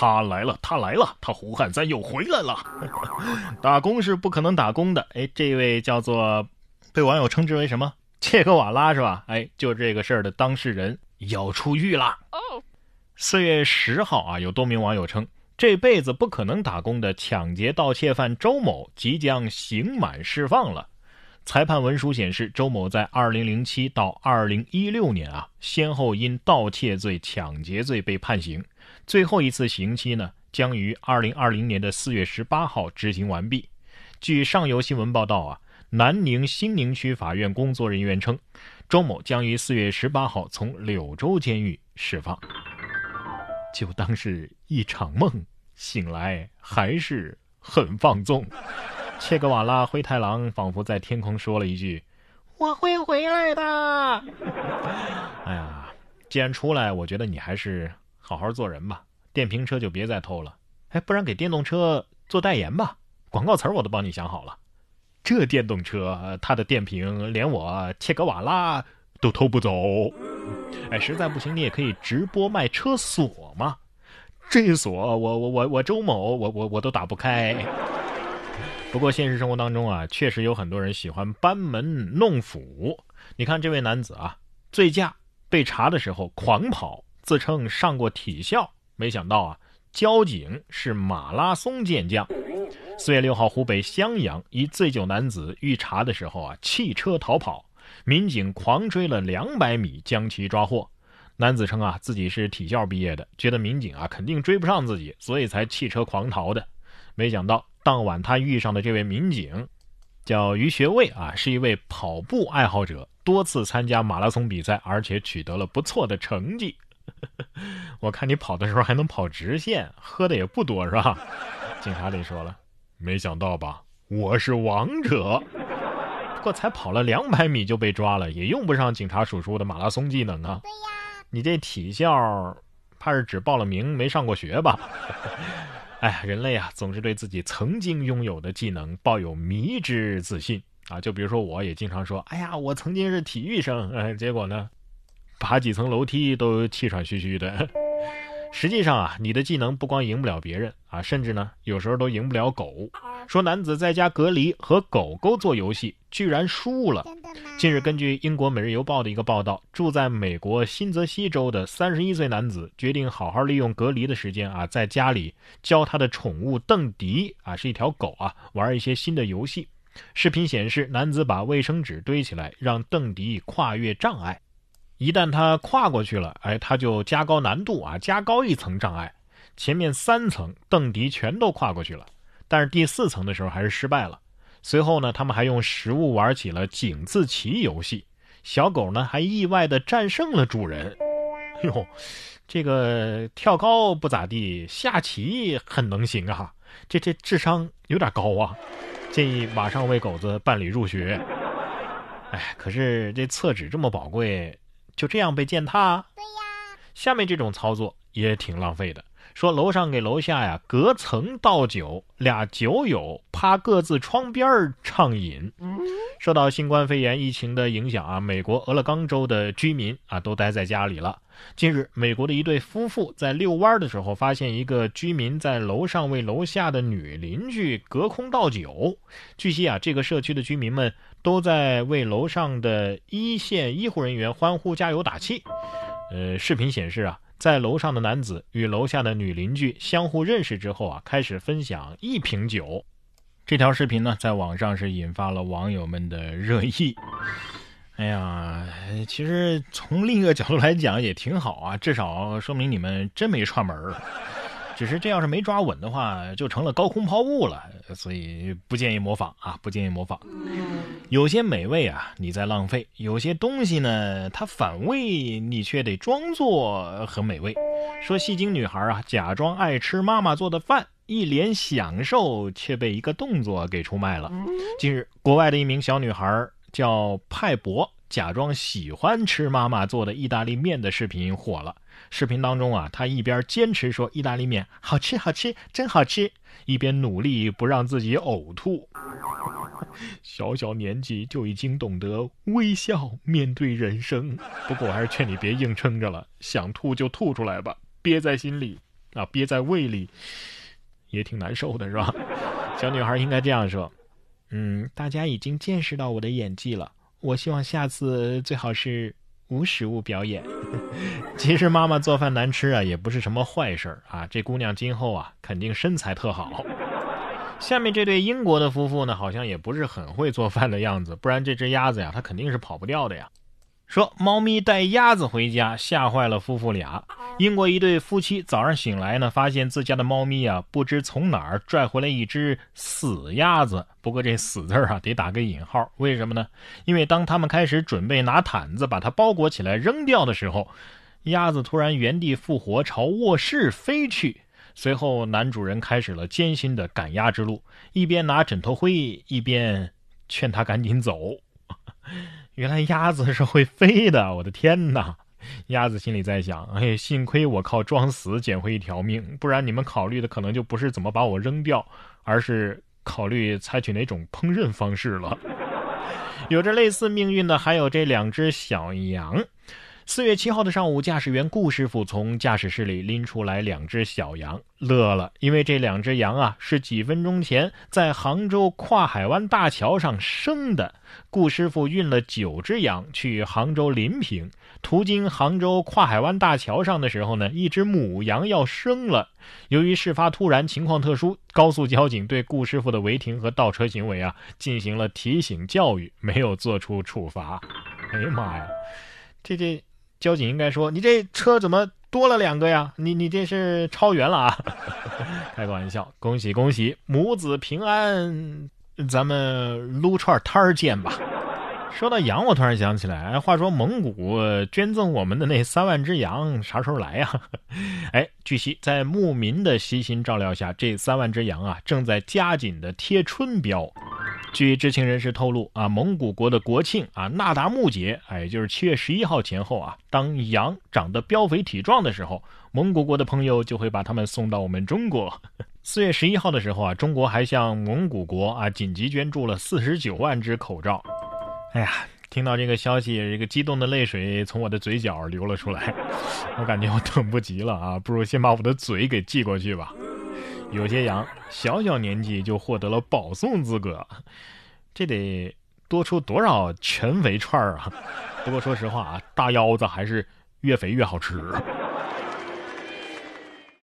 他来了，他来了，他胡汉三又回来了。打工是不可能打工的。哎，这位叫做被网友称之为什么切格瓦拉是吧？哎，就这个事儿的当事人要出狱了。四月十号啊，有多名网友称，这辈子不可能打工的抢劫盗窃犯周某即将刑满释放了。裁判文书显示，周某在2007到2016年啊，先后因盗窃罪、抢劫罪被判刑，最后一次刑期呢，将于2020年的4月18号执行完毕。据上游新闻报道啊，南宁兴宁区法院工作人员称，周某将于4月18号从柳州监狱释放。就当是一场梦，醒来还是很放纵。切格瓦拉灰太狼仿佛在天空说了一句：“我会回来的。”哎呀，既然出来，我觉得你还是好好做人吧。电瓶车就别再偷了，哎，不然给电动车做代言吧。广告词我都帮你想好了。这电动车它的电瓶连我切格瓦拉都偷不走。哎，实在不行你也可以直播卖车锁嘛。这锁我我我我周某我我我都打不开。不过现实生活当中啊，确实有很多人喜欢班门弄斧。你看这位男子啊，醉驾被查的时候狂跑，自称上过体校，没想到啊，交警是马拉松健将。四月六号，湖北襄阳一醉酒男子遇查的时候啊，弃车逃跑，民警狂追了两百米将其抓获。男子称啊，自己是体校毕业的，觉得民警啊肯定追不上自己，所以才弃车狂逃的。没想到。当晚，他遇上的这位民警叫于学卫啊，是一位跑步爱好者，多次参加马拉松比赛，而且取得了不错的成绩。我看你跑的时候还能跑直线，喝的也不多是吧？警察里说了，没想到吧？我是王者。不过才跑了两百米就被抓了，也用不上警察叔叔的马拉松技能啊。对呀，你这体校怕是只报了名没上过学吧？哎，人类啊，总是对自己曾经拥有的技能抱有迷之自信啊！就比如说，我也经常说：“哎呀，我曾经是体育生。”哎，结果呢，爬几层楼梯都气喘吁吁的。实际上啊，你的技能不光赢不了别人啊，甚至呢，有时候都赢不了狗。说男子在家隔离和狗狗做游戏，居然输了。近日，根据英国《每日邮报》的一个报道，住在美国新泽西州的三十一岁男子决定好好利用隔离的时间啊，在家里教他的宠物邓迪啊，是一条狗啊，玩一些新的游戏。视频显示，男子把卫生纸堆起来，让邓迪跨越障碍。一旦它跨过去了，哎，它就加高难度啊，加高一层障碍。前面三层邓迪全都跨过去了，但是第四层的时候还是失败了。随后呢，他们还用食物玩起了井字棋游戏，小狗呢还意外的战胜了主人。哟，这个跳高不咋地，下棋很能行啊，这这智商有点高啊，建议马上为狗子办理入学。哎，可是这厕纸这么宝贵。就这样被践踏？对呀，下面这种操作也挺浪费的。说楼上给楼下呀隔层倒酒，俩酒友趴各自窗边畅饮。受到新冠肺炎疫情的影响啊，美国俄勒冈州的居民啊都待在家里了。近日，美国的一对夫妇在遛弯的时候，发现一个居民在楼上为楼下的女邻居隔空倒酒。据悉啊，这个社区的居民们都在为楼上的一线医护人员欢呼加油打气。呃，视频显示啊，在楼上的男子与楼下的女邻居相互认识之后啊，开始分享一瓶酒。这条视频呢，在网上是引发了网友们的热议。哎呀，其实从另一个角度来讲也挺好啊，至少说明你们真没串门儿。只是这要是没抓稳的话，就成了高空抛物了，所以不建议模仿啊，不建议模仿。有些美味啊，你在浪费；有些东西呢，它反胃，你却得装作很美味。说戏精女孩啊，假装爱吃妈妈做的饭，一脸享受，却被一个动作给出卖了。近日，国外的一名小女孩。叫派博假装喜欢吃妈妈做的意大利面的视频火了。视频当中啊，他一边坚持说意大利面好吃好吃真好吃，一边努力不让自己呕吐。小小年纪就已经懂得微笑面对人生。不过我还是劝你别硬撑着了，想吐就吐出来吧，憋在心里啊，憋在胃里也挺难受的，是吧？小女孩应该这样说：“嗯，大家已经见识到我的演技了，我希望下次最好是无实物表演。” 其实妈妈做饭难吃啊，也不是什么坏事儿啊。这姑娘今后啊，肯定身材特好。下面这对英国的夫妇呢，好像也不是很会做饭的样子，不然这只鸭子呀，它肯定是跑不掉的呀。说猫咪带鸭子回家，吓坏了夫妇俩。英国一对夫妻早上醒来呢，发现自家的猫咪啊，不知从哪儿拽回来一只死鸭子。不过这“死”字啊，得打个引号，为什么呢？因为当他们开始准备拿毯子把它包裹起来扔掉的时候，鸭子突然原地复活，朝卧室飞去。随后，男主人开始了艰辛的赶鸭之路，一边拿枕头灰，一边劝他赶紧走。原来鸭子是会飞的，我的天哪！鸭子心里在想：哎，幸亏我靠装死捡回一条命，不然你们考虑的可能就不是怎么把我扔掉，而是考虑采取哪种烹饪方式了。有着类似命运的还有这两只小羊。四月七号的上午，驾驶员顾师傅从驾驶室里拎出来两只小羊，乐了，因为这两只羊啊是几分钟前在杭州跨海湾大桥上生的。顾师傅运了九只羊去杭州临平，途经杭州跨海湾大桥上的时候呢，一只母羊要生了。由于事发突然，情况特殊，高速交警对顾师傅的违停和倒车行为啊进行了提醒教育，没有做出处罚。哎呀妈呀，这这。交警应该说：“你这车怎么多了两个呀？你你这是超员了啊！” 开个玩笑，恭喜恭喜，母子平安，咱们撸串摊儿见吧。说到羊，我突然想起来，话说蒙古捐赠我们的那三万只羊啥时候来呀？哎，据悉，在牧民的悉心照料下，这三万只羊啊，正在加紧的贴春膘。据知情人士透露啊，蒙古国的国庆啊，纳达木节，哎，就是七月十一号前后啊，当羊长得膘肥体壮的时候，蒙古国的朋友就会把它们送到我们中国。四月十一号的时候啊，中国还向蒙古国啊紧急捐助了四十九万只口罩。哎呀，听到这个消息，这个激动的泪水从我的嘴角流了出来，我感觉我等不及了啊，不如先把我的嘴给寄过去吧。有些羊小小年纪就获得了保送资格，这得多出多少全肥串啊！不过说实话啊，大腰子还是越肥越好吃。